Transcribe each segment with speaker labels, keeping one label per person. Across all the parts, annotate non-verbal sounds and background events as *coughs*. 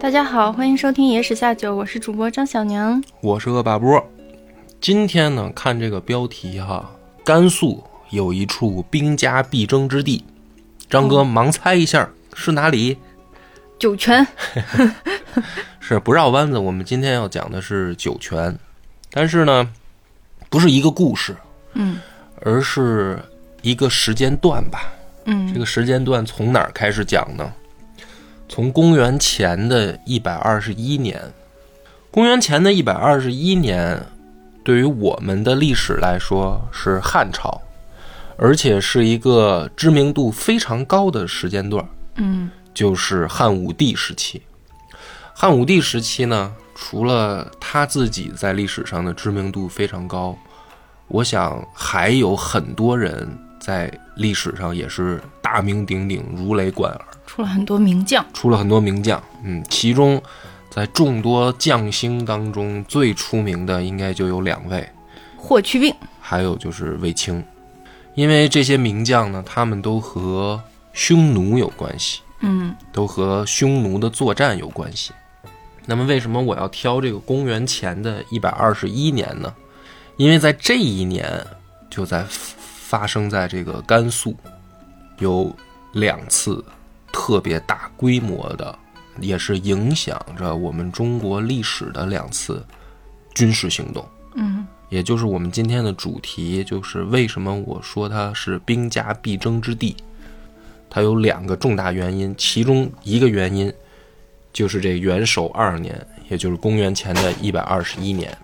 Speaker 1: 大家好，欢迎收听《野史下酒》，我是主播张小娘。
Speaker 2: 我是恶霸波。今天呢，看这个标题哈，甘肃有一处兵家必争之地，张哥盲猜一下是哪里？
Speaker 1: 酒泉，*laughs*
Speaker 2: 是不绕弯子。我们今天要讲的是酒泉，但是呢，不是一个故事，
Speaker 1: 嗯
Speaker 2: 而是一个时间段吧。
Speaker 1: 嗯
Speaker 2: 这个时间段从哪儿开始讲呢？从公元前的一百二十一年，公元前的一百二十一年，对于我们的历史来说是汉朝，而且是一个知名度非常高的时间段，
Speaker 1: 嗯
Speaker 2: 就是汉武帝时期。汉武帝时期呢，除了他自己在历史上的知名度非常高，我想还有很多人在历史上也是大名鼎鼎、如雷贯耳，
Speaker 1: 出了很多名将。
Speaker 2: 出了很多名将。嗯，其中在众多将星当中最出名的应该就有两位，
Speaker 1: 霍去病，
Speaker 2: 还有就是卫青，因为这些名将呢，他们都和匈奴有关系。
Speaker 1: 嗯
Speaker 2: 都和匈奴的作战有关系。那么，为什么我要挑这个公元前的一百二十一年呢？因为在这一年，就在发生在这个甘肃，有两次特别大规模的，也是影响着我们中国历史的两次军事行动。
Speaker 1: 嗯
Speaker 2: 也就是我们今天的主题，就是为什么我说它是兵家必争之地。它有两个重大原因，其中一个原因就是这元首二年，也就是公元前的一百二十一年。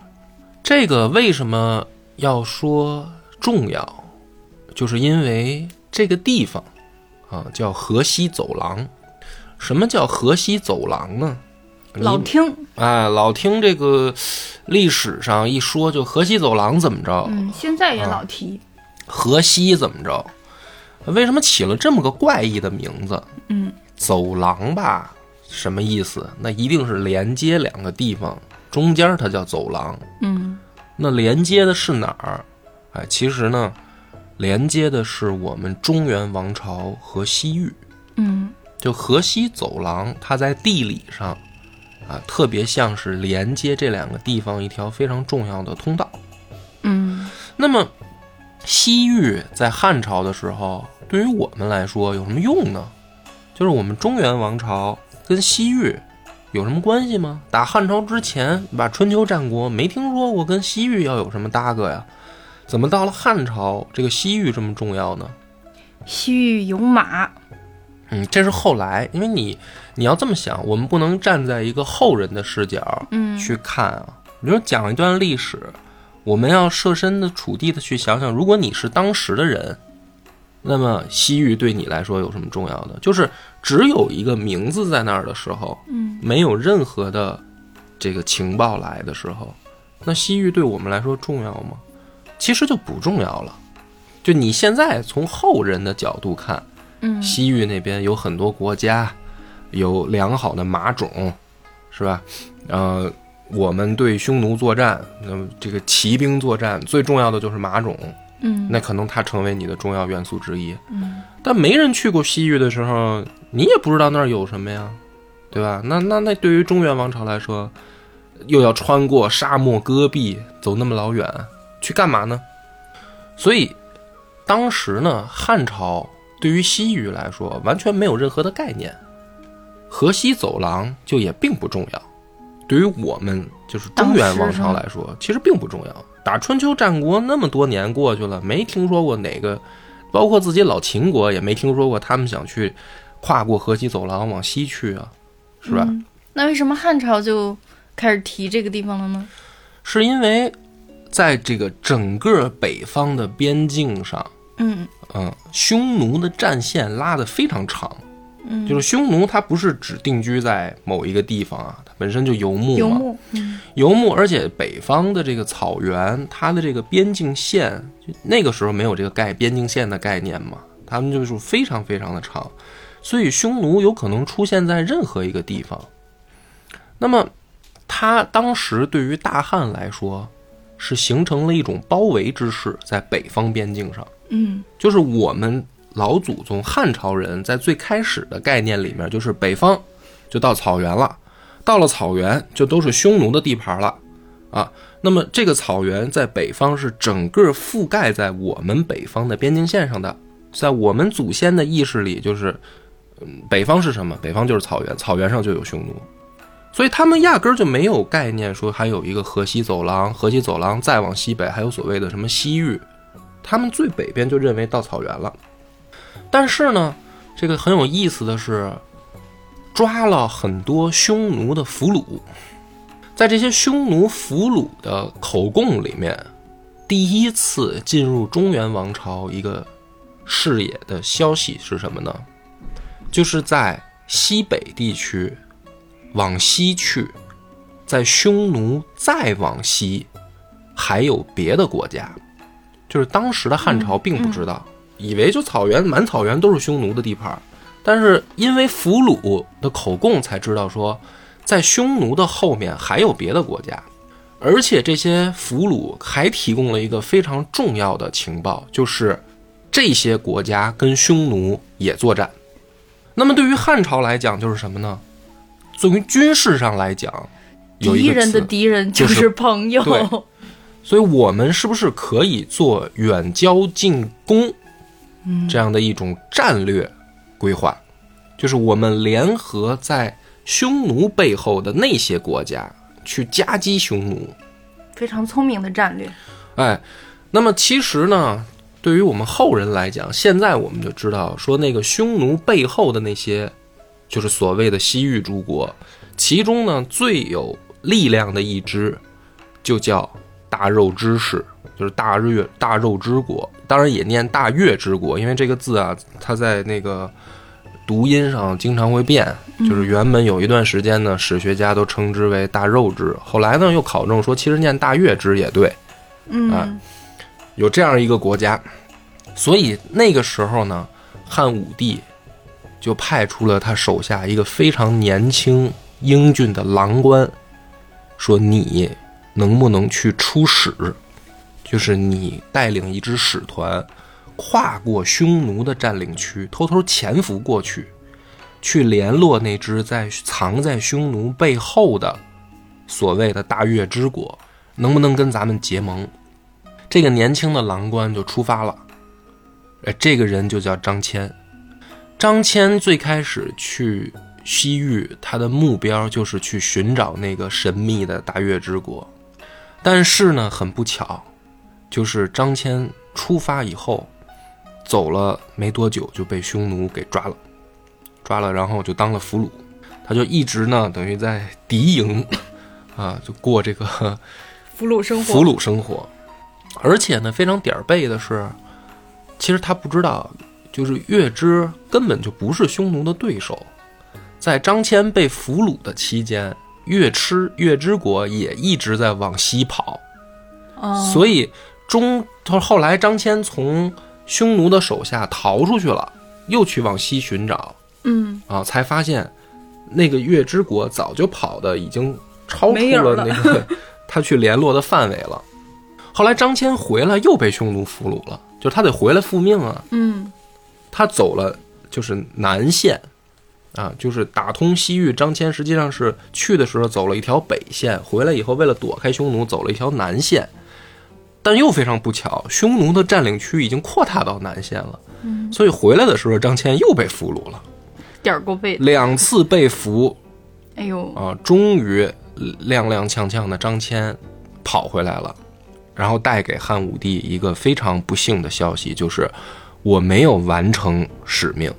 Speaker 2: 这个为什么要说重要？就是因为这个地方啊叫河西走廊。什么叫河西走廊呢？
Speaker 1: 老听，
Speaker 2: 哎，老听这个历史上一说，就河西走廊怎么着，
Speaker 1: 嗯，现在也老提。
Speaker 2: 河西怎么着？为什么起了这么个怪异的名字？
Speaker 1: 嗯
Speaker 2: 走廊吧，什么意思？那一定是连接两个地方，中间它叫走廊。
Speaker 1: 嗯
Speaker 2: 那连接的是哪儿？哎，其实呢，连接的是我们中原王朝和西域。
Speaker 1: 嗯
Speaker 2: 就河西走廊，它在地理上啊，特别像是连接这两个地方一条非常重要的通道。
Speaker 1: 嗯
Speaker 2: 那么，西域在汉朝的时候，对于我们来说有什么用呢？就是我们中原王朝跟西域有什么关系吗？打汉朝之前，把春秋战国没听说过跟西域要有什么搭个呀？怎么到了汉朝，这个西域这么重要呢？
Speaker 1: 西域有马。
Speaker 2: 嗯，这是后来，因为你你要这么想，我们不能站在一个后人的视角
Speaker 1: 嗯
Speaker 2: 去看啊。比如讲一段历史，我们要设身的处地的去想想，如果你是当时的人，那么西域对你来说有什么重要的？就是只有一个名字在那儿的时候，
Speaker 1: 嗯
Speaker 2: 没有任何的这个情报来的时候，那西域对我们来说重要吗？其实就不重要了。就你现在从后人的角度看，
Speaker 1: 嗯
Speaker 2: 西域那边有很多国家，有良好的马种，是吧？呃，我们对匈奴作战，那么这个骑兵作战最重要的就是马种，
Speaker 1: 嗯
Speaker 2: 那可能它成为你的重要元素之一。
Speaker 1: 嗯
Speaker 2: 但没人去过西域的时候，你也不知道那儿有什么呀，对吧？那那那对于中原王朝来说，又要穿过沙漠戈壁，走那么老远，去干嘛呢？所以，当时呢，汉朝对于西域来说完全没有任何的概念，河西走廊就也并不重要。对于我们就是中原王朝来说，其实并不重要。打春秋战国那么多年过去了，没听说过哪个，包括自己老秦国也没听说过他们想去跨过河西走廊往西去啊，是吧？
Speaker 1: 嗯那为什么汉朝就开始提这个地方了呢？
Speaker 2: 是因为在这个整个北方的边境上，
Speaker 1: 嗯。
Speaker 2: 嗯，匈奴的战线拉得非常长，
Speaker 1: 嗯，
Speaker 2: 就是匈奴它不是只定居在某一个地方啊，它本身就游牧嘛，
Speaker 1: 游牧。嗯。
Speaker 2: 游牧，而且北方的这个草原，它的这个边境线，那个时候没有这个概边境线的概念嘛，他们就是非常非常的长，所以匈奴有可能出现在任何一个地方。那么，他当时对于大汉来说，是形成了一种包围之势，在北方边境上，
Speaker 1: 嗯
Speaker 2: 就是我们老祖宗汉朝人在最开始的概念里面，就是北方就到草原了，到了草原就都是匈奴的地盘了啊。那么这个草原在北方是整个覆盖在我们北方的边境线上的，在我们祖先的意识里，就是，嗯，北方是什么？北方就是草原，草原上就有匈奴，所以他们压根儿就没有概念说还有一个河西走廊，河西走廊再往西北还有所谓的什么西域，他们最北边就认为到草原了。但是呢，这个很有意思的是，抓了很多匈奴的俘虏。在这些匈奴俘虏的口供里面，第一次进入中原王朝一个视野的消息是什么呢？就是在西北地区往西去，在匈奴再往西还有别的国家，就是当时的汉朝并不知道，以为就草原满草原都是匈奴的地盘，但是因为俘虏的口供才知道说。在匈奴的后面还有别的国家，而且这些俘虏还提供了一个非常重要的情报，就是这些国家跟匈奴也作战。那么对于汉朝来讲，就是什么呢？作为军事上来讲，有一
Speaker 1: 敌人的敌人就是朋友。
Speaker 2: 对，所以我们是不是可以做远交近攻这样的一种战略规划？就是我们联合在。匈奴背后的那些国家去夹击匈奴，
Speaker 1: 非常聪明的战略。
Speaker 2: 哎，那么其实呢，对于我们后人来讲，现在我们就知道说，那个匈奴背后的那些，就是所谓的西域诸国，其中呢最有力量的一支，就叫大肉之氏，就是大月大肉之国，当然也念大月之国，因为这个字啊，它在那个。读音上经常会变，就是原本有一段时间呢，史学家都称之为大肉之，后来呢又考证说，其实念大月之也对，
Speaker 1: 啊，
Speaker 2: 有这样一个国家，所以那个时候呢，汉武帝就派出了他手下一个非常年轻英俊的郎官，说你能不能去出使，就是你带领一支使团。跨过匈奴的占领区，偷偷潜伏过去，去联络那只在藏在匈奴背后的所谓的大月之国，能不能跟咱们结盟？这个年轻的郎官就出发了。哎，这个人就叫张骞。张骞最开始去西域，他的目标就是去寻找那个神秘的大月之国。但是呢，很不巧，就是张骞出发以后。走了没多久就被匈奴给抓了，抓了，然后就当了俘虏。他就一直呢，等于在敌营，*laughs* 啊，就过这个
Speaker 1: 俘虏生活。
Speaker 2: 俘虏生活，而且呢，非常点儿背的是，其实他不知道，就是月支根本就不是匈奴的对手。在张骞被俘虏的期间，月吃月支国也一直在往西跑，所以中他后来张骞从。匈奴的手下逃出去了，又去往西寻找，
Speaker 1: 嗯
Speaker 2: 啊，才发现那个月之国早就跑的已经超出了那个他去联络的范围了。后来张骞回来又被匈奴俘虏了，就他得回来复命啊。
Speaker 1: 嗯，
Speaker 2: 他走了就是南线啊，就是打通西域。张骞实际上是去的时候走了一条北线，回来以后为了躲开匈奴，走了一条南线。但又非常不巧，匈奴的占领区已经扩大到南线了，
Speaker 1: 嗯，
Speaker 2: 所以回来的时候，张骞又被俘虏了，
Speaker 1: 点儿够背，
Speaker 2: 两次被俘，
Speaker 1: 哎呦
Speaker 2: 啊，终于踉踉跄跄的张骞跑回来了，然后带给汉武帝一个非常不幸的消息，就是我没有完成使命，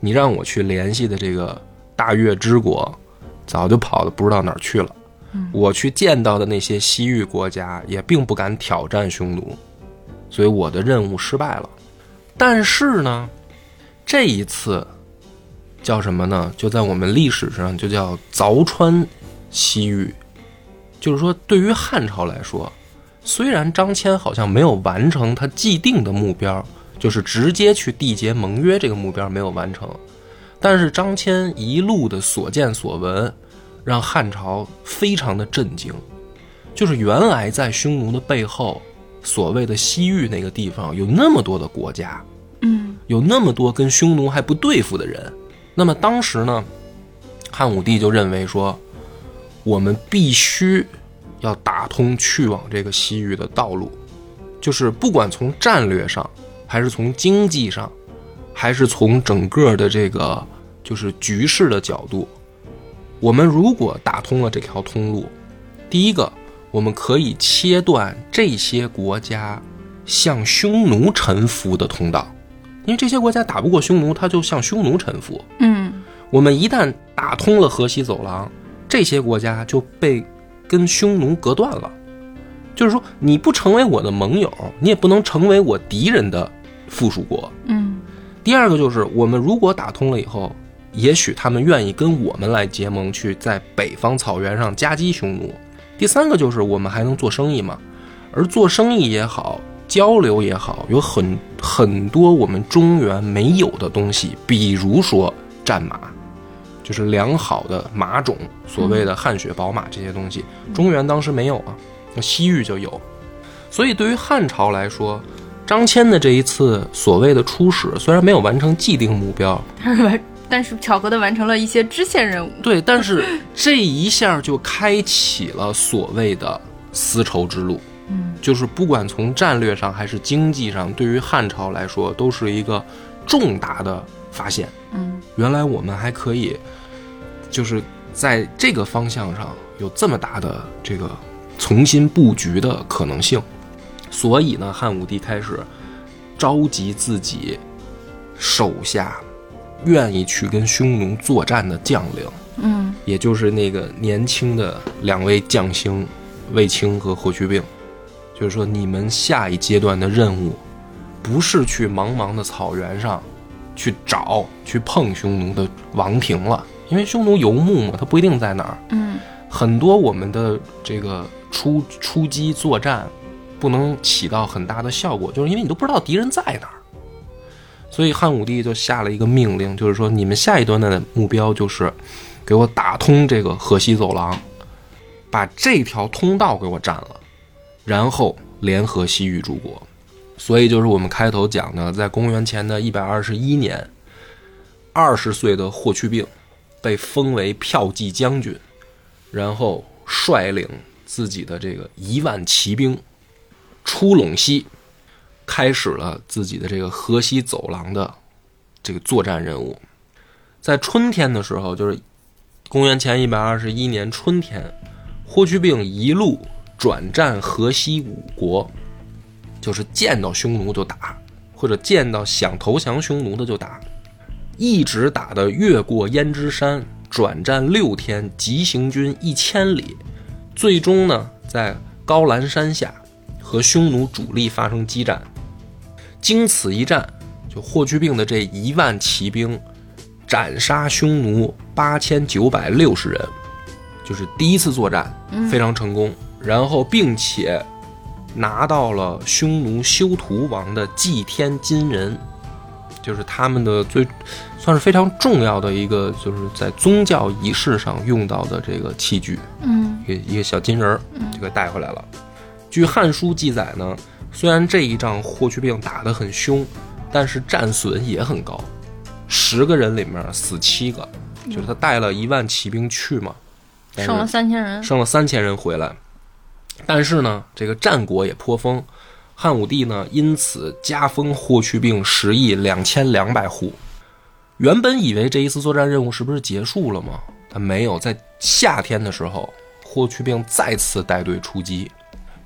Speaker 2: 你让我去联系的这个大月之国，早就跑的不知道哪儿去了。我去见到的那些西域国家也并不敢挑战匈奴，所以我的任务失败了。但是呢，这一次叫什么呢？就在我们历史上就叫凿穿西域。就是说，对于汉朝来说，虽然张骞好像没有完成他既定的目标，就是直接去缔结盟约这个目标没有完成，但是张骞一路的所见所闻。让汉朝非常的震惊，就是原来在匈奴的背后，所谓的西域那个地方有那么多的国家，
Speaker 1: 嗯，
Speaker 2: 有那么多跟匈奴还不对付的人。那么当时呢，汉武帝就认为说，我们必须要打通去往这个西域的道路，就是不管从战略上，还是从经济上，还是从整个的这个就是局势的角度，我们如果打通了这条通路，第一个，我们可以切断这些国家向匈奴臣服的通道，因为这些国家打不过匈奴，他就向匈奴臣服。
Speaker 1: 嗯
Speaker 2: 我们一旦打通了河西走廊，这些国家就被跟匈奴隔断了。就是说，你不成为我的盟友，你也不能成为我敌人的附属国。
Speaker 1: 嗯
Speaker 2: 第二个就是，我们如果打通了以后，也许他们愿意跟我们来结盟，去在北方草原上夹击匈奴。第三个就是，我们还能做生意嘛，而做生意也好，交流也好，有很很多我们中原没有的东西，比如说战马，就是良好的马种，所谓的汗血宝马这些东西，中原当时没有啊，那西域就有。所以对于汉朝来说，张骞的这一次所谓的出使，虽然没有完成既定目标，
Speaker 1: 但是完，但是巧合的完成了一些支线任务。
Speaker 2: 对，但是这一下就开启了所谓的丝绸之路。
Speaker 1: 嗯，
Speaker 2: 就是不管从战略上还是经济上，对于汉朝来说都是一个重大的发现。
Speaker 1: 嗯
Speaker 2: 原来我们还可以，就是在这个方向上有这么大的这个重新布局的可能性。所以呢，汉武帝开始召集自己手下愿意去跟匈奴作战的将领，
Speaker 1: 嗯。
Speaker 2: 也就是那个年轻的两位将星卫青和霍去病，就是说你们下一阶段的任务，不是去茫茫的草原上去找去碰匈奴的王庭了，因为匈奴游牧嘛，他不一定在哪儿。
Speaker 1: 嗯。
Speaker 2: 很多我们的这个出出击作战，不能起到很大的效果，就是因为你都不知道敌人在哪儿。所以汉武帝就下了一个命令，就是说你们下一段的目标就是给我打通这个河西走廊，把这条通道给我占了，然后联合西域诸国。所以就是我们开头讲的，在公元前的一百二十一年，二十岁的霍去病被封为骠骑将军，然后率领自己的这个一万骑兵出陇西，开始了自己的这个河西走廊的这个作战任务。在春天的时候，就是公元前一百二十一年春天，霍去病一路转战河西五国，就是见到匈奴就打，或者见到想投降匈奴的就打，一直打的越过胭脂山，转战六天，急行军一千里，最终呢在高兰山下和匈奴主力发生激战。经此一战，就霍去病的这一万骑兵斩杀匈奴八千九百六十人，就是第一次作战非常成功。然后，并且拿到了匈奴修图王的祭天金人，就是他们的最算是非常重要的一个，就是在宗教仪式上用到的这个器具，
Speaker 1: 嗯
Speaker 2: 一个一个小金人儿就给带回来了。据《汉书》记载呢，虽然这一仗霍去病打得很凶，但是战损也很高，十个人里面死七个，就是他带了一万骑兵去嘛，
Speaker 1: 剩了三千人。
Speaker 2: 剩了三千人回来。但是呢，这个战果也颇丰，汉武帝呢因此加封霍去病十亿两千两百户。原本以为这一次作战任务是不是结束了吗？他没有，在夏天的时候，霍去病再次带队出击。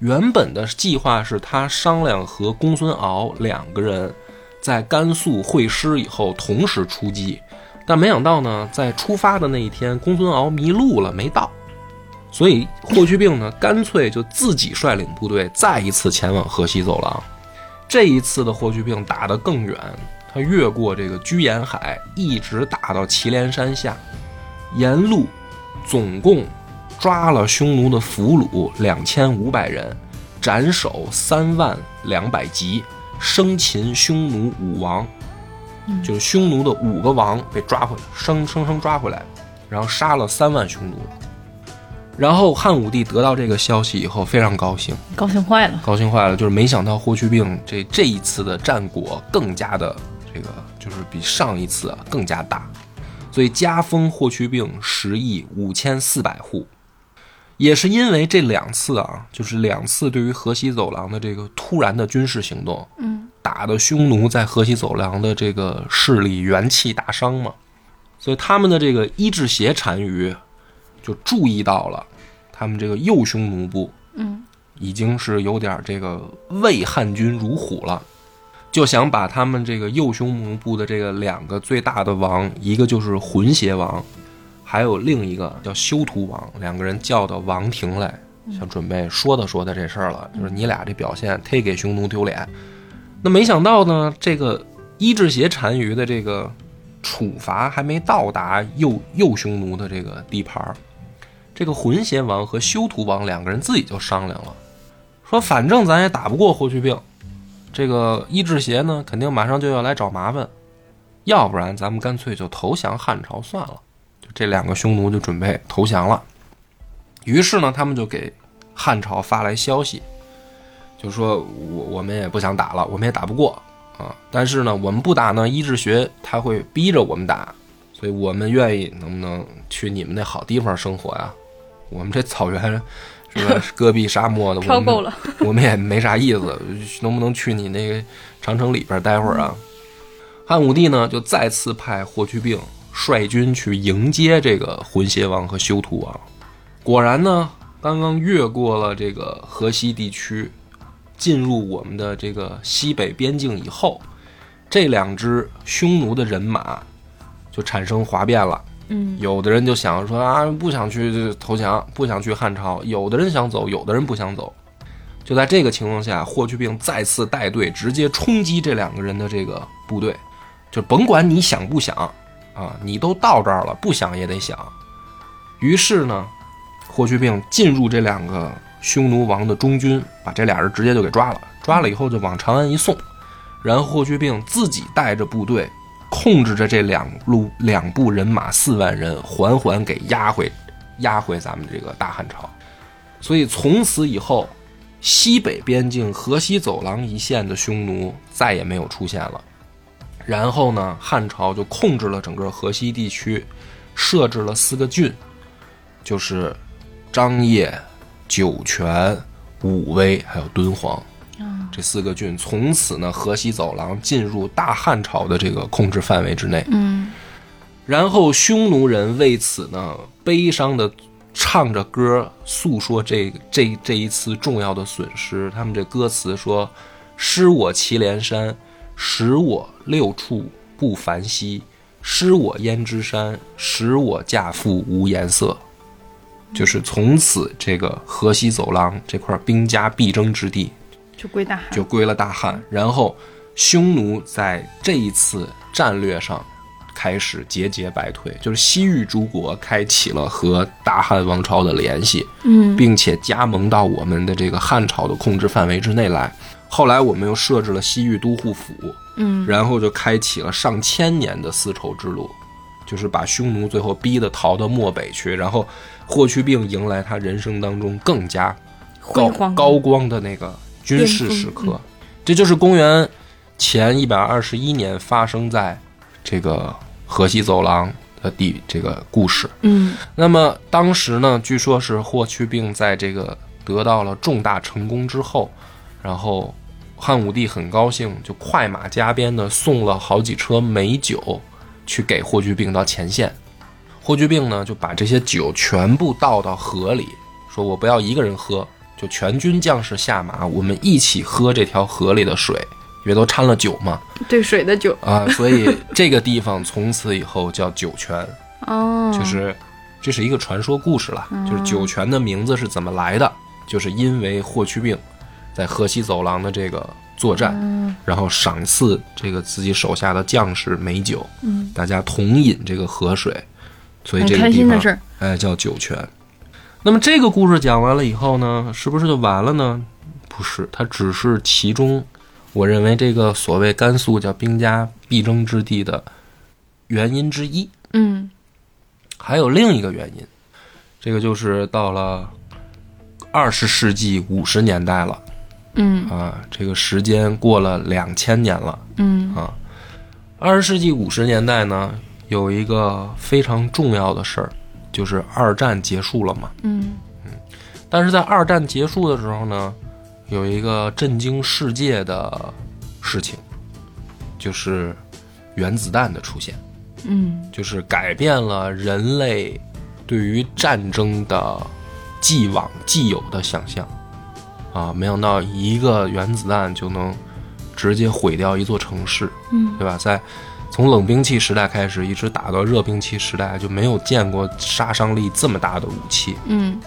Speaker 2: 原本的计划是他商量和公孙敖两个人在甘肃会师以后同时出击，但没想到呢，在出发的那一天，公孙敖迷路了，没到。所以霍去病呢，干脆就自己率领部队再一次前往河西走廊。这一次的霍去病打得更远，他越过这个居延海，一直打到祁连山下，沿路总共抓了匈奴的俘虏两千五百人，斩首三万两百级，生擒匈奴五王，就是匈奴的五个王被抓回来，生生生抓回来，然后杀了三万匈奴。然后汉武帝得到这个消息以后非常高兴，
Speaker 1: 高兴坏了。
Speaker 2: 高兴坏了，就是没想到霍去病这这一次的战果更加的这个，就是比上一次啊更加大，所以加封霍去病十亿五千四百户，也是因为这两次啊，就是两次对于河西走廊的这个突然的军事行动，
Speaker 1: 嗯，
Speaker 2: 打的匈奴在河西走廊的这个势力元气大伤嘛，所以他们的这个伊稚斜单于就注意到了他们这个右匈奴部，
Speaker 1: 嗯，
Speaker 2: 已经是有点这个畏汉军如虎了，就想把他们这个右匈奴部的这个两个最大的王，一个就是浑邪王，还有另一个叫修图王，两个人叫到王庭来，想准备说道说道这事儿了，就是你俩这表现忒给匈奴丢脸。那没想到呢，这个伊稚斜单于的这个处罚还没到达右右匈奴的这个地盘儿，这个浑邪王和修图王两个人自己就商量了，说反正咱也打不过霍去病，这个伊稚斜呢肯定马上就要来找麻烦，要不然咱们干脆就投降汉朝算了。就这两个匈奴就准备投降了，于是呢，他们就给汉朝发来消息，就说我我们也不想打了，我们也打不过啊，但是呢，我们不打呢，伊稚学他会逼着我们打，所以我们愿意能不能去你们那好地方生活呀？我们这草原是吧，戈壁沙漠的，我们
Speaker 1: 飘够了。
Speaker 2: 我们也没啥意思，能不能去你那个长城里边待会儿啊？汉武帝呢，就再次派霍去病率军去迎接这个浑邪王和修图王。果然呢，刚刚越过了这个河西地区，进入我们的这个西北边境以后，这两支匈奴的人马就产生哗变了。
Speaker 1: 嗯
Speaker 2: 有的人就想说啊，不想去投降，不想去汉朝；有的人想走，有的人不想走。就在这个情况下，霍去病再次带队直接冲击这两个人的这个部队，就甭管你想不想啊，你都到这儿了，不想也得想。于是呢，霍去病进入这两个匈奴王的中军，把这俩人直接就给抓了。抓了以后就往长安一送，然后霍去病自己带着部队，控制着这两路两部人马四万人，缓缓给压回压回咱们这个大汉朝。所以从此以后，西北边境河西走廊一线的匈奴再也没有出现了。然后呢，汉朝就控制了整个河西地区，设置了四个郡，就是张掖、酒泉、武威还有敦煌。这四个郡从此呢，河西走廊进入大汉朝的这个控制范围之内。
Speaker 1: 嗯
Speaker 2: 然后匈奴人为此呢，悲伤的唱着歌，诉说这这这一次重要的损失。他们这歌词说：“失我祁连山，使我六处不繁息；失我胭脂山，使我嫁妇无颜色。”就是从此，这个河西走廊这块兵家必争之地
Speaker 1: 就归大汉。
Speaker 2: 就归了大汉。然后，匈奴在这一次战略上开始节节败退，就是西域诸国开启了和大汉王朝的联系，
Speaker 1: 嗯
Speaker 2: 并且加盟到我们的这个汉朝的控制范围之内来。后来我们又设置了西域都护府，
Speaker 1: 嗯。
Speaker 2: 然后就开启了上千年的丝绸之路，就是把匈奴最后逼得逃到漠北去，然后霍去病迎来他人生当中更加高光的那个军事时刻。这就是公元前一百二十一年发生在这个河西走廊的地这个故事。
Speaker 1: 嗯。
Speaker 2: 那么当时呢，据说是霍去病在这个得到了重大成功之后，然后汉武帝很高兴，就快马加鞭的送了好几车美酒去给霍去病到前线。霍去病呢就把这些酒全部倒到河里，说我不要一个人喝，就全军将士下马，我们一起喝这条河里的水，因为都掺了酒嘛。
Speaker 1: 对水的酒
Speaker 2: 啊，所以这个地方从此以后叫酒泉。
Speaker 1: 哦，
Speaker 2: 就是这是一个传说故事了，就是酒泉的名字是怎么来的？就是因为霍去病在河西走廊的这个作战，
Speaker 1: 嗯
Speaker 2: 然后赏赐这个自己手下的将士美酒，
Speaker 1: 嗯，
Speaker 2: 大家同饮这个河水，所以这个地方。哎叫酒泉。那么这个故事讲完了以后呢，是不是就完了呢？不是，它只是其中，我认为这个所谓甘肃叫兵家必争之地的原因之一。
Speaker 1: 嗯
Speaker 2: 还有另一个原因，这个就是到了二十世纪五十年代了
Speaker 1: 嗯
Speaker 2: 啊，这个时间过了两千年了
Speaker 1: 嗯
Speaker 2: 啊。二十世纪五十年代呢，有一个非常重要的事儿，就是二战结束了嘛。
Speaker 1: 嗯
Speaker 2: 但是在二战结束的时候呢，有一个震惊世界的事情，就是原子弹的出现，
Speaker 1: 嗯
Speaker 2: 就是改变了人类对于战争的既往既有的想象。啊，没想到一个原子弹就能直接毁掉一座城市，
Speaker 1: 嗯
Speaker 2: 对吧？在从冷兵器时代开始，一直打到热兵器时代，就没有见过杀伤力这么大的武器。
Speaker 1: 嗯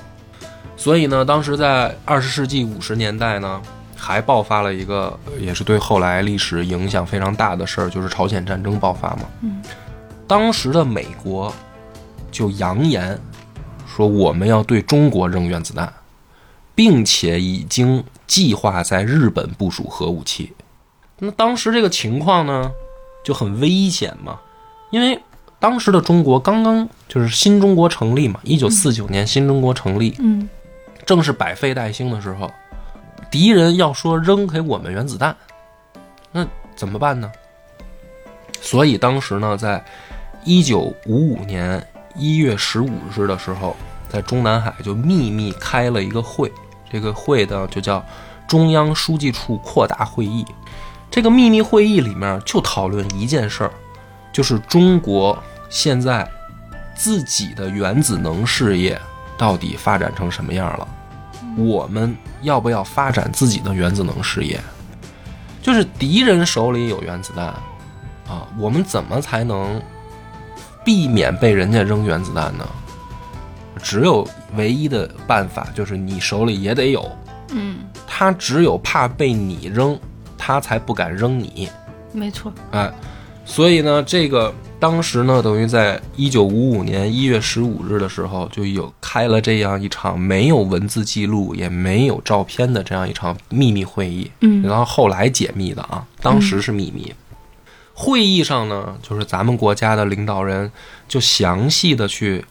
Speaker 2: 所以呢，当时在二十世纪五十年代呢，还爆发了一个，呃也是对后来历史影响非常大的事儿，就是朝鲜战争爆发嘛。
Speaker 1: 嗯，
Speaker 2: 当时的美国就扬言说，我们要对中国扔原子弹，并且已经计划在日本部署核武器。那当时这个情况呢，就很危险嘛，因为当时的中国刚刚就是新中国成立嘛，一九四九年新中国成立，
Speaker 1: 嗯
Speaker 2: 正是百废待兴的时候，敌人要说扔给我们原子弹，那怎么办呢？所以当时呢，在一九五五年一月十五日的时候，在中南海就秘密开了一个会，这个会呢就叫中央书记处扩大会议。这个秘密会议里面就讨论一件事儿，就是中国现在自己的原子能事业到底发展成什么样了？我们要不要发展自己的原子能事业？就是敌人手里有原子弹啊，我们怎么才能避免被人家扔原子弹呢？只有唯一的办法就是你手里也得有，
Speaker 1: 嗯，
Speaker 2: 他只有怕被你扔，他才不敢扔你。
Speaker 1: 没错。
Speaker 2: 哎，所以呢，这个当时呢，等于在一九五五年一月十五日的时候，就有开了这样一场没有文字记录也没有照片的这样一场秘密会议。
Speaker 1: 嗯
Speaker 2: 然后后来解密的啊，当时是秘密。会议上呢，就是咱们国家的领导人就详细的去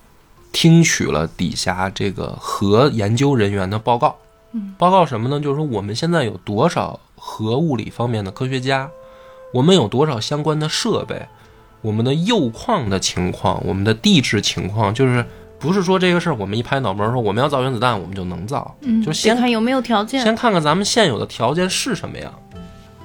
Speaker 2: 听取了底下这个核研究人员的报告。
Speaker 1: 嗯，
Speaker 2: 报告什么呢？就是说我们现在有多少核物理方面的科学家，我们有多少相关的设备，我们的铀矿的情况，我们的地质情况，就是不是说这个事儿我们一拍脑门儿说我们要造原子弹，我们就能造，
Speaker 1: 嗯，
Speaker 2: 就是先
Speaker 1: 得看有没有条件。
Speaker 2: 先看看咱们现有的条件是什么样。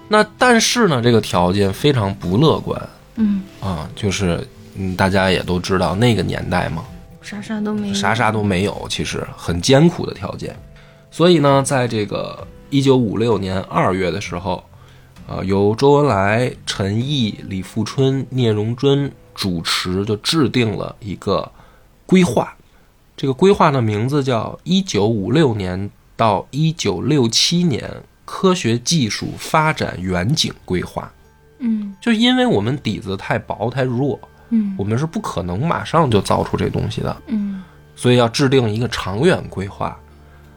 Speaker 2: 那但是呢，这个条件非常不乐观
Speaker 1: 嗯，
Speaker 2: 啊，就是嗯，大家也都知道那个年代嘛，
Speaker 1: 啥啥都没有。
Speaker 2: 啥啥都没有，其实很艰苦的条件。所以呢，在这个一九五六年二月的时候，呃，由周恩来、陈毅、李富春、聂荣臻主持，就制定了一个规划。这个规划的名字叫《一九五六年到一九六七年科学技术发展远景规划》。
Speaker 1: 嗯
Speaker 2: 就因为我们底子太薄太弱，
Speaker 1: 嗯
Speaker 2: 我们是不可能马上就造出这东西的。
Speaker 1: 嗯
Speaker 2: 所以要制定一个长远规划。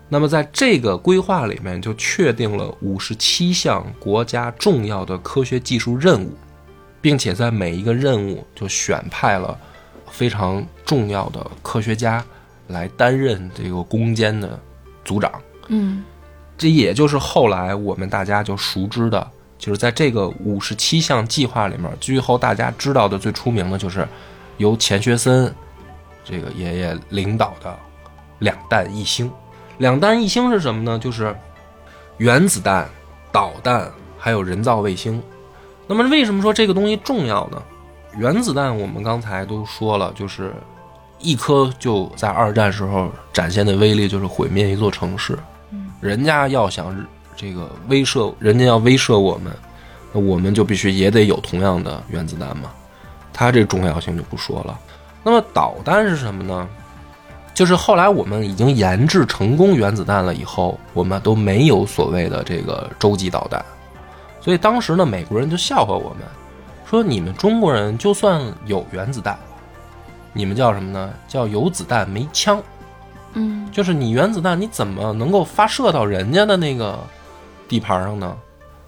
Speaker 2: 那么在这个规划里面，就确定了五十七项国家重要的科学技术任务，并且在每一个任务就选派了非常重要的科学家来担任这个攻坚的组长。
Speaker 1: 嗯
Speaker 2: 这也就是后来我们大家就熟知的，就是在这个五十七项计划里面，最后大家知道的最出名的就是由钱学森这个爷爷领导的两弹一星。两弹一星是什么呢？就是原子弹、导弹还有人造卫星。那么为什么说这个东西重要呢？原子弹我们刚才都说了，就是一颗就在二战时候展现的威力，就是毁灭一座城市。人家要想这个威慑，人家要威慑我们，那我们就必须也得有同样的原子弹嘛。它这重要性就不说了。那么导弹是什么呢？就是后来我们已经研制成功原子弹了以后，我们都没有所谓的这个洲际导弹，所以当时呢，美国人就笑话我们，说你们中国人就算有原子弹，你们叫什么呢？叫有子弹没枪。
Speaker 1: 嗯
Speaker 2: 就是你原子弹你怎么能够发射到人家的那个地盘上呢？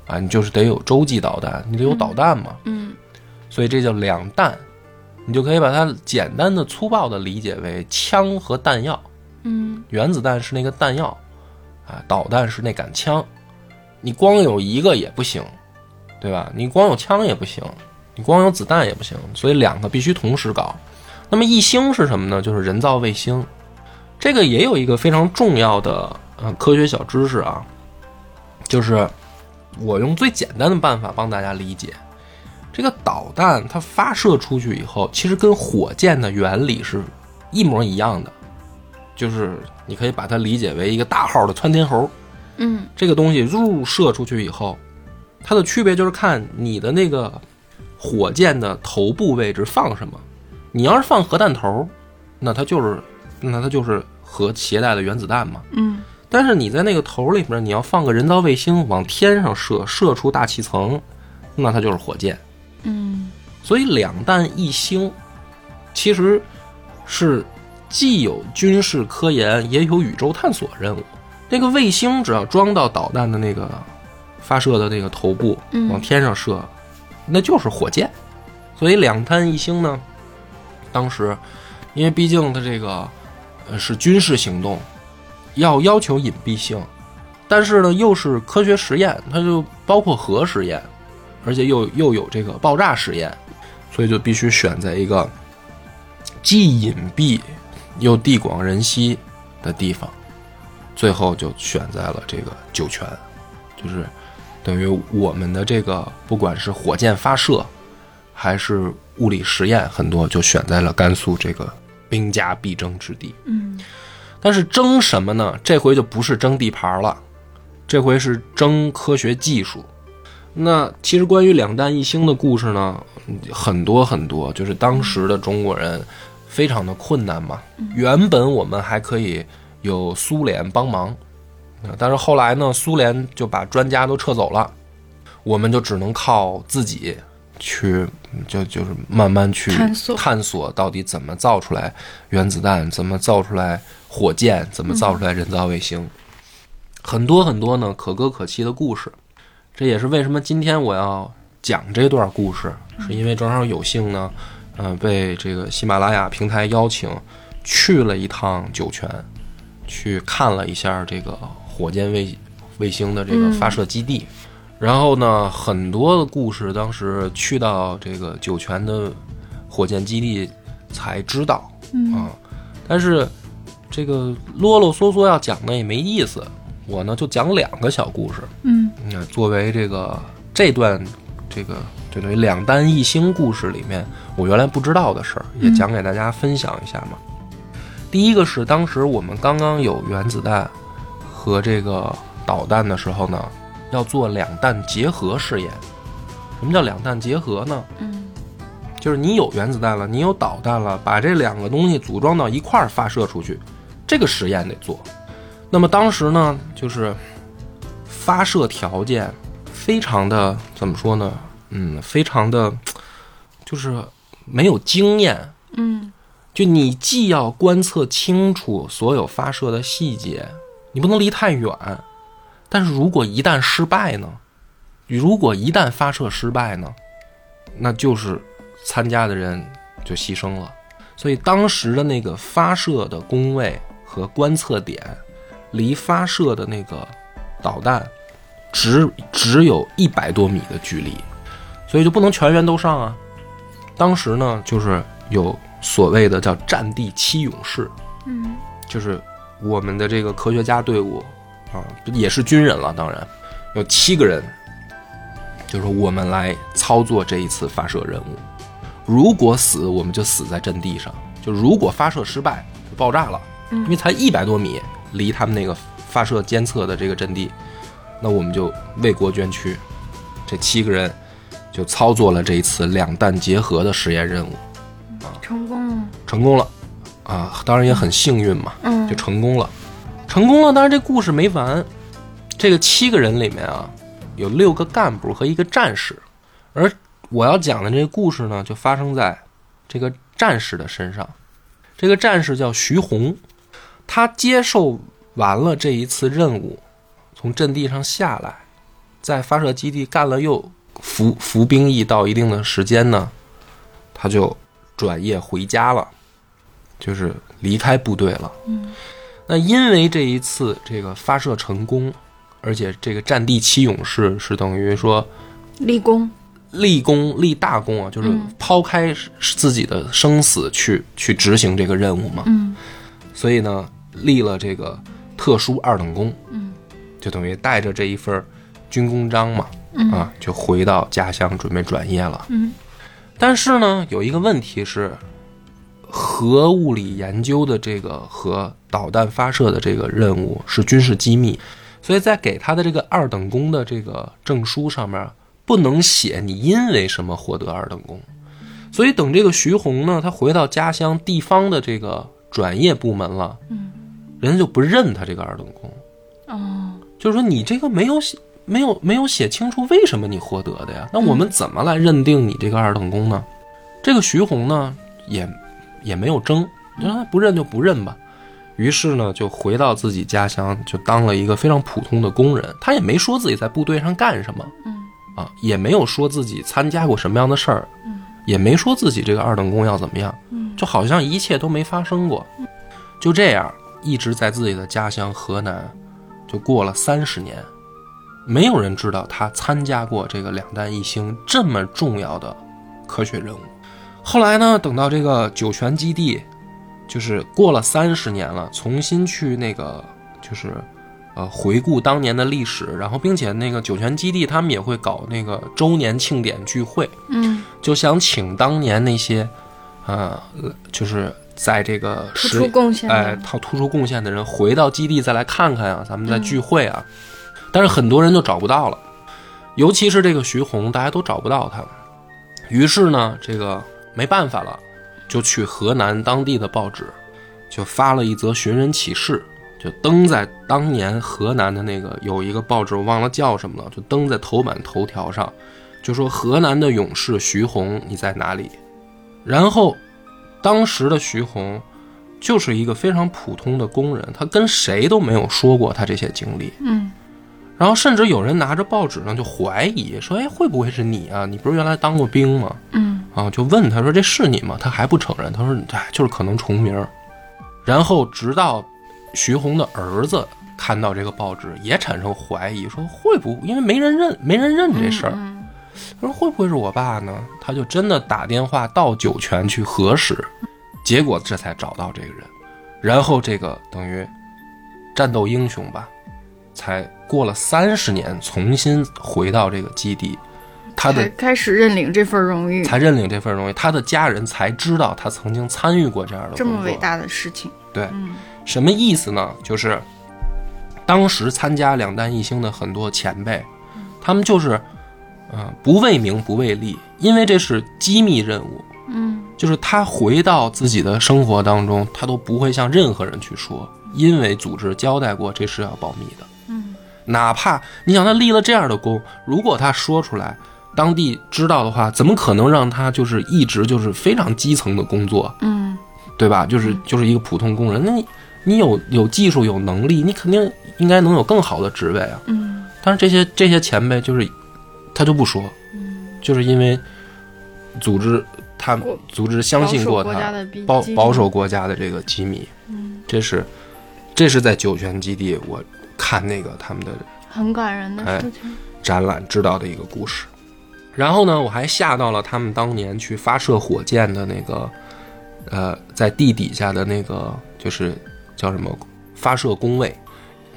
Speaker 2: 啊，你就是得有洲际导弹，你得有导弹嘛。
Speaker 1: 嗯
Speaker 2: 所以这叫两弹，你就可以把它简单的、粗暴的理解为枪和弹药。
Speaker 1: 嗯
Speaker 2: 原子弹是那个弹药，啊，导弹是那杆枪。你光有一个也不行，对吧？你光有枪也不行，你光有子弹也不行，所以两个必须同时搞。那么一星是什么呢？就是人造卫星。这个也有一个非常重要的呃科学小知识啊，就是我用最简单的办法帮大家理解，这个导弹它发射出去以后，其实跟火箭的原理是一模一样的，就是你可以把它理解为一个大号的窜天猴，
Speaker 1: 嗯
Speaker 2: 这个东西入射出去以后，它的区别就是看你的那个火箭的头部位置放什么。你要是放核弹头，那它就是那它就是核携带的原子弹嘛。
Speaker 1: 嗯
Speaker 2: 但是你在那个头里面，你要放个人造卫星往天上射，射出大气层，那它就是火箭。
Speaker 1: 嗯
Speaker 2: 所以两弹一星，其实是既有军事科研，也有宇宙探索任务。那个卫星只要装到导弹的那个发射的那个头部，
Speaker 1: 嗯
Speaker 2: 往天上射，那就是火箭。所以两弹一星呢，当时因为毕竟它这个呃是军事行动，要要求隐蔽性，但是呢又是科学实验，它就包括核实验，而且又又有这个爆炸实验，所以就必须选在一个既隐蔽又地广人稀的地方，最后就选在了这个酒泉，就是等于我们的这个不管是火箭发射，还是物理实验，很多就选在了甘肃这个兵家必争之地。
Speaker 1: 嗯
Speaker 2: 但是争什么呢？这回就不是争地盘了，这回是争科学技术。那其实关于两弹一星的故事呢，很多很多，就是当时的中国人非常的困难嘛。原本我们还可以有苏联帮忙，但是后来呢，苏联就把专家都撤走了，我们就只能靠自己去，就就是慢慢去
Speaker 1: 探索
Speaker 2: 探索到底怎么造出来原子弹，怎么造出来火箭，怎么造出来人造卫星，很多很多呢可歌可泣的故事。这也是为什么今天我要讲这段故事，是因为正好有幸呢，呃，被这个喜马拉雅平台邀请去了一趟酒泉，去看了一下这个火箭卫卫星的这个发射基地。然后呢，很多的故事当时去到这个酒泉的火箭基地才知道
Speaker 1: 嗯
Speaker 2: 啊，但是这个啰啰嗦嗦要讲的也没意思，我呢就讲两个小故事。
Speaker 1: 嗯
Speaker 2: 那作为这个这段这个就等于两弹一星故事里面，我原来不知道的事儿，也讲给大家分享一下嘛。第一个是当时我们刚刚有原子弹和这个导弹的时候呢，要做两弹结合试验。什么叫两弹结合呢？
Speaker 1: 嗯
Speaker 2: 就是你有原子弹了，你有导弹了，把这两个东西组装到一块儿发射出去，这个实验得做。那么当时呢，就是发射条件非常的怎么说呢？嗯，非常的就是没有经验。
Speaker 1: 嗯
Speaker 2: 就你既要观测清楚所有发射的细节，你不能离太远。但是如果一旦失败呢？如果一旦发射失败呢？那就是参加的人就牺牲了。所以当时的那个发射的工位和观测点，离发射的那个导弹只只有一百多米的距离，所以就不能全员都上啊。当时呢，就是有所谓的叫“战地七勇士”，
Speaker 1: 嗯
Speaker 2: 就是我们的这个科学家队伍啊，也是军人了，当然有七个人，就是我们来操作这一次发射任务。如果死，我们就死在阵地上；就如果发射失败，就爆炸了，因为才一百多米离他们那个发射监测的这个阵地，那我们就为国捐躯。这七个人就操作了这一次两弹结合的实验任务，啊
Speaker 1: 成功了。
Speaker 2: 成功了啊！当然也很幸运嘛，
Speaker 1: 嗯
Speaker 2: 就成功了，成功了。当然这故事没完，这个七个人里面啊，有六个干部和一个战士，而我要讲的这个故事呢，就发生在这个战士的身上。这个战士叫徐红，他接受完了这一次任务，从阵地上下来，在发射基地干了又服服兵役到一定的时间呢，他就转业回家了，就是离开部队了。
Speaker 1: 嗯，
Speaker 2: 那因为这一次这个发射成功，而且这个战地七勇士是等于说
Speaker 1: 立功。
Speaker 2: 立功立大功啊，就是
Speaker 1: 嗯
Speaker 2: 抛开自己的生死去去执行这个任务嘛。
Speaker 1: 嗯
Speaker 2: 所以呢，立了这个特殊二等功，
Speaker 1: 嗯，
Speaker 2: 就等于带着这一份军功章嘛，
Speaker 1: 嗯
Speaker 2: 啊，就回到家乡准备转业了。
Speaker 1: 嗯
Speaker 2: 但是呢，有一个问题是，核物理研究的这个和导弹发射的这个任务是军事机密，所以在给他的这个二等功的这个证书上面不能写你因为什么获得二等功。所以等这个徐宏呢，他回到家乡地方的这个转业部门了，
Speaker 1: 嗯，
Speaker 2: 人家就不认他这个二等功，
Speaker 1: 哦，
Speaker 2: 就是说你这个没有写。没有没有写清楚为什么你获得的呀？那我们怎么来认定你这个二等功呢？这个徐宏呢也也没有争，就说不认就不认吧。于是呢就回到自己家乡，就当了一个非常普通的工人。他也没说自己在部队上干什么，
Speaker 1: 嗯
Speaker 2: 啊，也没有说自己参加过什么样的事儿，也没说自己这个二等功要怎么样，
Speaker 1: 嗯
Speaker 2: 就好像一切都没发生过。就这样一直在自己的家乡河南，就过了三十年。没有人知道他参加过这个两弹一星这么重要的科学任务。后来呢，等到这个酒泉基地，就是过了三十年了，重新去那个就是呃回顾当年的历史，然后并且那个酒泉基地他们也会搞那个周年庆典聚会，
Speaker 1: 嗯
Speaker 2: 就想请当年那些呃就是在这个
Speaker 1: 突
Speaker 2: 实
Speaker 1: 出贡献的
Speaker 2: 哎，他突出贡献的人回到基地再来看看啊，咱们再聚会啊。但是很多人就找不到了，尤其是这个徐宏，大家都找不到他。于是呢，这个没办法了，就去河南当地的报纸，就发了一则寻人启事，就登在当年河南的那个有一个报纸，我忘了叫什么了，就登在头版头条上，就说河南的勇士徐宏你在哪里？然后，当时的徐宏就是一个非常普通的工人，他跟谁都没有说过他这些经历。
Speaker 1: 嗯
Speaker 2: 然后甚至有人拿着报纸呢，就怀疑说：“哎，会不会是你啊？你不是原来当过兵吗？”
Speaker 1: 嗯
Speaker 2: 啊，就问他说：“这是你吗？”他还不承认，他说：“哎，就是可能重名。”然后直到徐宏的儿子看到这个报纸，也产生怀疑，说会不因为没人认，没人认这事儿，
Speaker 1: 嗯
Speaker 2: 他说会不会是我爸呢？他就真的打电话到酒泉去核实，结果这才找到这个人，然后这个等于战斗英雄吧，才过了三十年，重新回到这个基地，他的
Speaker 1: 才开始认领这份荣誉，
Speaker 2: 才认领这份荣誉，他的家人才知道他曾经参与过这样的
Speaker 1: 这。么伟大的事情。
Speaker 2: 对，
Speaker 1: 嗯
Speaker 2: 什么意思呢？就是当时参加两弹一星的很多前辈，他们就是，呃，不为名不为利，因为这是机密任务，
Speaker 1: 嗯
Speaker 2: 就是他回到自己的生活当中，他都不会向任何人去说，因为组织交代过这是要保密的。
Speaker 1: 嗯
Speaker 2: 哪怕你想他立了这样的功，如果他说出来，当地知道的话，怎么可能让他就是一直就是非常基层的工作，
Speaker 1: 嗯。
Speaker 2: 对吧？就是就是一个普通工人，那你你有有技术有能力，你肯定应该能有更好的职位啊。
Speaker 1: 嗯。
Speaker 2: 但是这些这些前辈就是他就不说，就是因为组织他
Speaker 1: 过
Speaker 2: 组织相信过他保保守国家的这个机密，
Speaker 1: 嗯，
Speaker 2: 这是这是在酒泉基地我看那个他们的
Speaker 1: 很感人的
Speaker 2: 哎
Speaker 1: 事情。
Speaker 2: 展览知道的一个故事。然后呢，我还下到了他们当年去发射火箭的那个，呃，在地底下的那个，就是叫什么发射工位，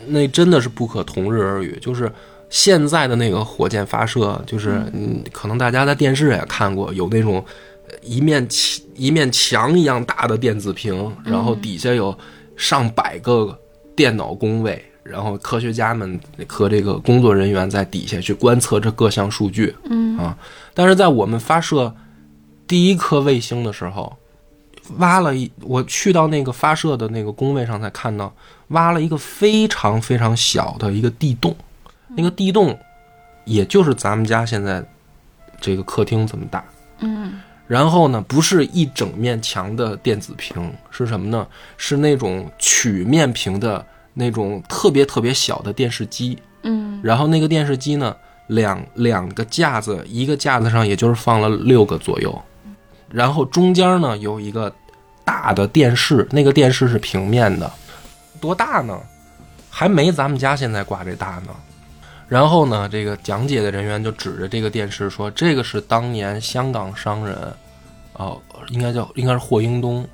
Speaker 2: 那真的是不可同日而语。就是现在的那个火箭发射，就是嗯，可能大家在电视也看过，有那种呃一面墙一面墙一样大的电子屏，然后底下有上百个电脑工位，然后科学家们和这个工作人员在底下去观测这各项数据。
Speaker 1: 嗯
Speaker 2: 啊，但是在我们发射第一颗卫星的时候，挖了一，我去到那个发射的那个工位上才看到，挖了一个非常非常小的一个地洞，那个地洞也就是咱们家现在这个客厅这么大。
Speaker 1: 嗯
Speaker 2: 然后呢，不是一整面墙的电子屏，是什么呢？是那种曲面屏的那种特别特别小的电视机。
Speaker 1: 嗯
Speaker 2: 然后那个电视机呢，两两个架子，一个架子上也就是放了六个左右，然后中间呢有一个大的电视，那个电视是平面的，多大呢？还没咱们家现在挂这大呢。然后呢，这个讲解的人员就指着这个电视说：“这个是当年香港商人，哦，应该叫应该是霍英东，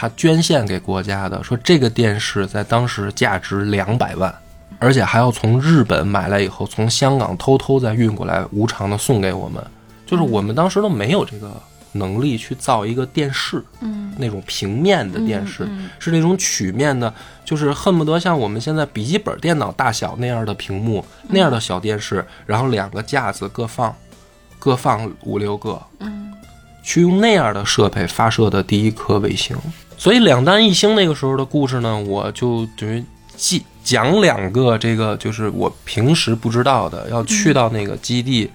Speaker 2: 他捐献给国家的，说这个电视在当时价值两百万，而且还要从日本买来以后，从香港偷偷再运过来，无偿的送给我们。就是我们当时都没有这个能力去造一个电视，
Speaker 1: 嗯，
Speaker 2: 那种平面的电视，
Speaker 1: 嗯
Speaker 2: 是那种曲面的，就是恨不得像我们现在笔记本电脑大小那样的屏幕，那样的小电视，然后两个架子各放，各放五六个，
Speaker 1: 嗯，
Speaker 2: 去用那样的设备发射的第一颗卫星。所以两弹一星那个时候的故事呢，我就等于记讲两个这个就是我平时不知道的，要去到那个基地。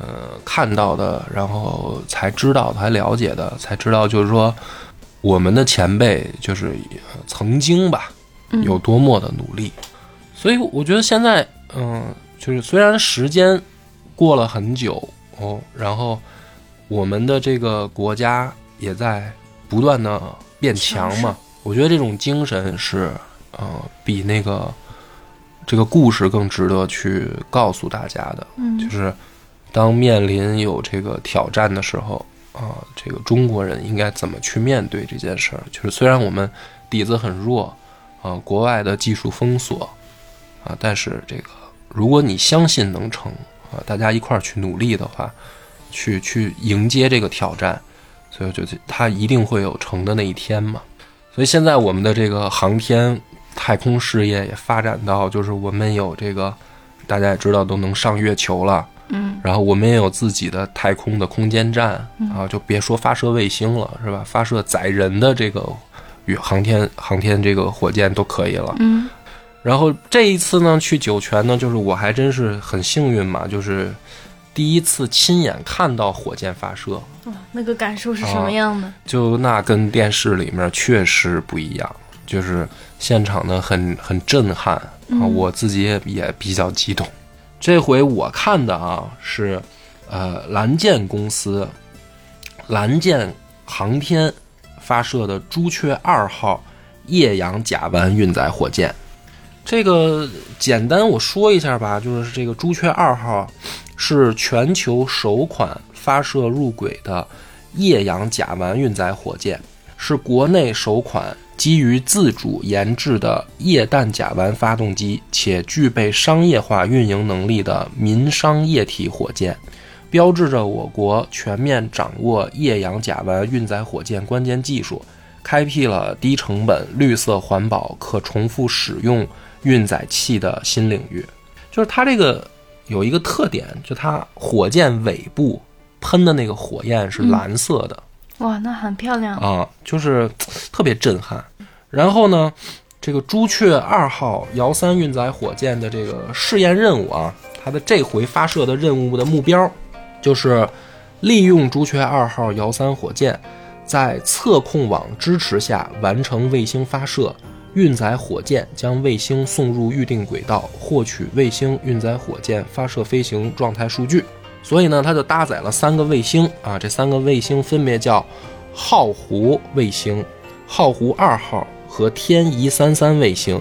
Speaker 2: 呃，看到的，然后才知道才，了解的，才知道，就是说，我们的前辈就是呃曾经吧，
Speaker 1: 嗯
Speaker 2: 有多么的努力。所以我觉得现在，嗯、就是虽然时间过了很久哦，然后我们的这个国家也在不断的变强嘛。我觉得这种精神是，呃，比那个这个故事更值得去告诉大家的。
Speaker 1: 嗯
Speaker 2: 就是当面临有这个挑战的时候啊，这个中国人应该怎么去面对这件事儿？就是虽然我们底子很弱啊，国外的技术封锁啊，但是这个如果你相信能成啊，大家一块儿去努力的话，去去迎接这个挑战，所以我觉得它一定会有成的那一天嘛。所以现在我们的这个航天太空事业也发展到，就是我们有这个大家也知道都能上月球了。
Speaker 1: 嗯
Speaker 2: 然后我们也有自己的太空的空间站啊，就别说发射卫星了，是吧？发射载人的这个与航天航天这个火箭都可以了。
Speaker 1: 嗯
Speaker 2: 然后这一次呢，去酒泉呢，就是我还真是很幸运嘛，就是第一次亲眼看到火箭发射，
Speaker 1: 哇，那个感受是什么样的？
Speaker 2: 就那跟电视里面确实不一样，就是现场呢很很震撼啊，
Speaker 1: 嗯
Speaker 2: 我自己也也比较激动。这回我看的啊是，呃，蓝箭公司蓝箭航天发射的朱雀二号液氧甲烷运载火箭。这个简单我说一下吧，就是这个朱雀二号是全球首款发射入轨的液氧甲烷运载火箭，是国内首款基于自主研制的液氮甲烷发动机且具备商业化运营能力的民商液体火箭，标志着我国全面掌握液氧甲烷运载火箭关键技术，开辟了低成本、绿色环保、可重复使用运载器的新领域。就是它这个有一个特点，就它火箭尾部喷的那个火焰是蓝色的。
Speaker 1: 哇，那很漂亮。
Speaker 2: 啊，就是特别震撼。然后呢，这个朱雀二号遥三运载火箭的这个试验任务啊，它的这回发射的任务的目标，就是利用朱雀二号遥三火箭，在测控网支持下完成卫星发射。运载火箭将卫星送入预定轨道，获取卫星运载火箭发射飞行状态数据。所以呢，它就搭载了三个卫星啊，这三个卫星分别叫浩湖卫星、浩湖二号和天仪三三卫星。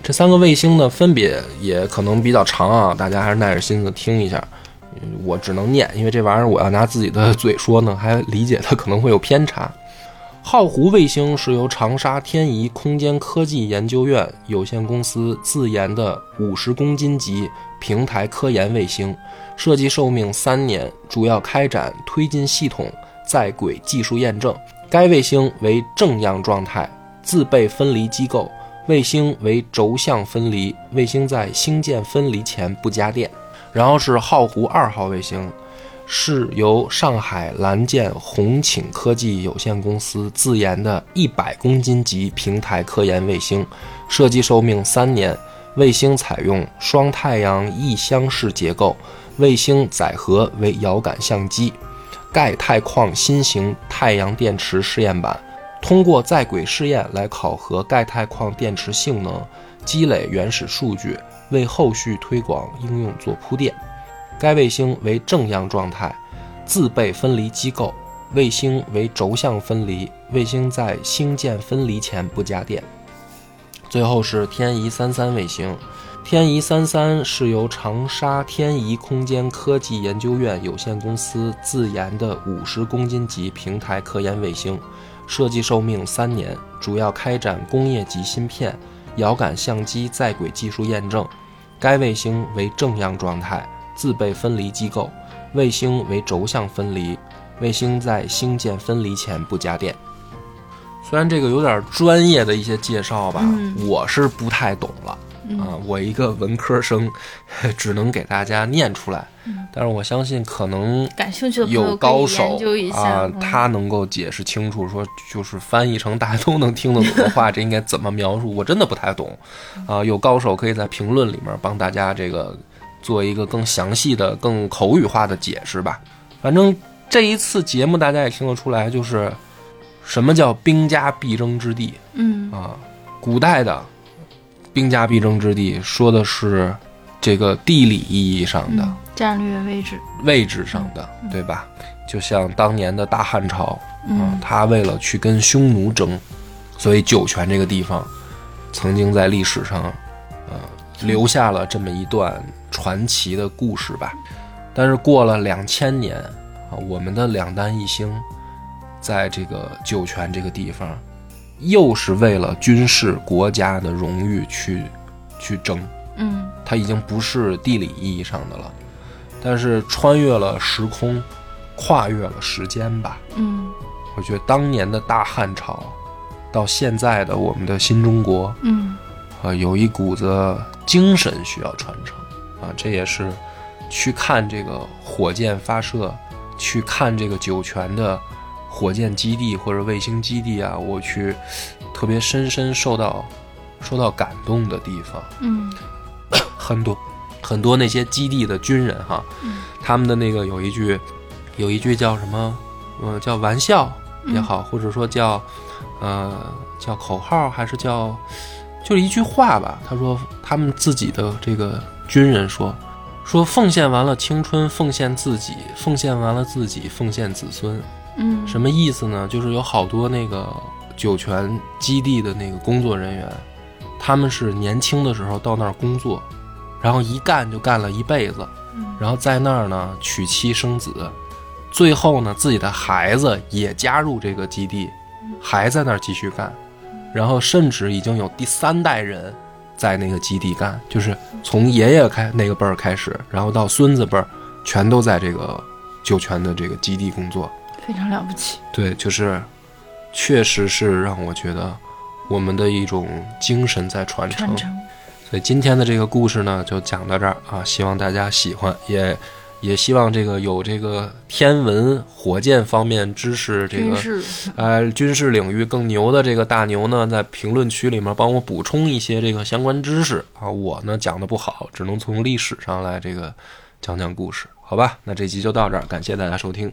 Speaker 2: 这三个卫星呢，分别也可能比较长啊，大家还是耐着心思听一下。我只能念，因为这玩意儿我要拿自己的嘴说呢，还理解的可能会有偏差。浩湖卫星是由长沙天仪空间科技研究院有限公司自研的五十公斤级平台科研卫星，设计寿命三年，主要开展推进系统在轨技术验证。该卫星为正样状态，自备分离机构，卫星为轴向分离，卫星在星舰分离前不加电。然后是浩湖二号卫星，是由上海蓝箭红擎科技有限公司自研的100公斤级平台科研卫星，设计寿命三年。卫星采用双太阳异箱式结构，卫星载荷为遥感相机。钙钛矿新型太阳电池试验板，通过在轨试验来考核钙钛矿电池性能，积累原始数据，为后续推广应用做铺垫。该卫星为正样状态，自备分离机构，卫星为轴向分离，卫星在星舰分离前不加电。最后是天仪三三卫星，天仪三三是由长沙天仪空间科技研究院有限公司自研的五十公斤级平台科研卫星，设计寿命三年，主要开展工业级芯片、遥感相机在轨技术验证。该卫星为正样状态，自备分离机构，卫星为轴向分离，卫星在星舰分离前不加电。虽然这个有点专业的一些介绍吧，
Speaker 1: 嗯
Speaker 2: 我是不太懂了。
Speaker 1: 嗯
Speaker 2: 啊，我一个文科生，*laughs* 只能给大家念出来。
Speaker 1: 嗯
Speaker 2: 但是我相信，可能
Speaker 1: 感兴趣的朋友
Speaker 2: 有高手。啊，
Speaker 1: 嗯
Speaker 2: 他能够解释清楚，说就是翻译成大家都能听得懂的话，*laughs* 这应该怎么描述？我真的不太懂啊。有高手可以在评论里面帮大家这个做一个更详细的、更口语化的解释吧。反正这一次节目大家也听得出来，就是什么叫兵家必争之地
Speaker 1: 嗯
Speaker 2: 啊？古代的兵家必争之地，说的是这个地理意义上的。
Speaker 1: 嗯战略位置，
Speaker 2: 位置上的，对吧？就像当年的大汉朝啊
Speaker 1: 嗯，
Speaker 2: 他为了去跟匈奴争，所以酒泉这个地方曾经在历史上，呃，留下了这么一段传奇的故事吧。但是过了两千年啊，我们的两弹一星在这个酒泉这个地方，又是为了军事国家的荣誉去去争。
Speaker 1: 嗯
Speaker 2: 它已经不是地理意义上的了，但是穿越了时空，跨越了时间吧。
Speaker 1: 嗯
Speaker 2: 我觉得当年的大汉朝，到现在的我们的新中国，
Speaker 1: 嗯
Speaker 2: 啊，有一股子精神需要传承啊，这也是去看这个火箭发射，去看这个酒泉的火箭基地或者卫星基地啊，我去特别深深受到受到感动的地方。
Speaker 1: 嗯 *coughs*
Speaker 2: 很多很多那些基地的军人哈，
Speaker 1: 嗯
Speaker 2: 他们的那个有一句有一句叫什么？呃，叫玩笑也好，或者说叫呃叫口号，还是叫就是一句话吧。他说他们自己的这个军人说说奉献完了青春，奉献自己，奉献完了自己，奉献子孙。
Speaker 1: 嗯，
Speaker 2: 什么意思呢？就是有好多那个酒泉基地的那个工作人员，他们是年轻的时候到那儿工作，然后一干就干了一辈子，
Speaker 1: 嗯
Speaker 2: 然后在那儿呢娶妻生子，最后呢自己的孩子也加入这个基地，还在那儿继续干，然后甚至已经有第三代人在那个基地干，就是从爷爷开那个辈儿开始，然后到孙子辈儿，全都在这个酒泉的这个基地工作。
Speaker 1: 非常了不起。
Speaker 2: 对，就是，确实是让我觉得我们的一种精神在传承。
Speaker 1: 传承，
Speaker 2: 所以今天的这个故事呢，就讲到这儿啊，希望大家喜欢，也也希望这个有这个天文、火箭方面知识，这个，呃军事领域更牛的这个大牛呢，在评论区里面帮我补充一些这个相关知识啊。我呢讲的不好，只能从历史上来这个讲讲故事，好吧？那这集就到这儿，感谢大家收听。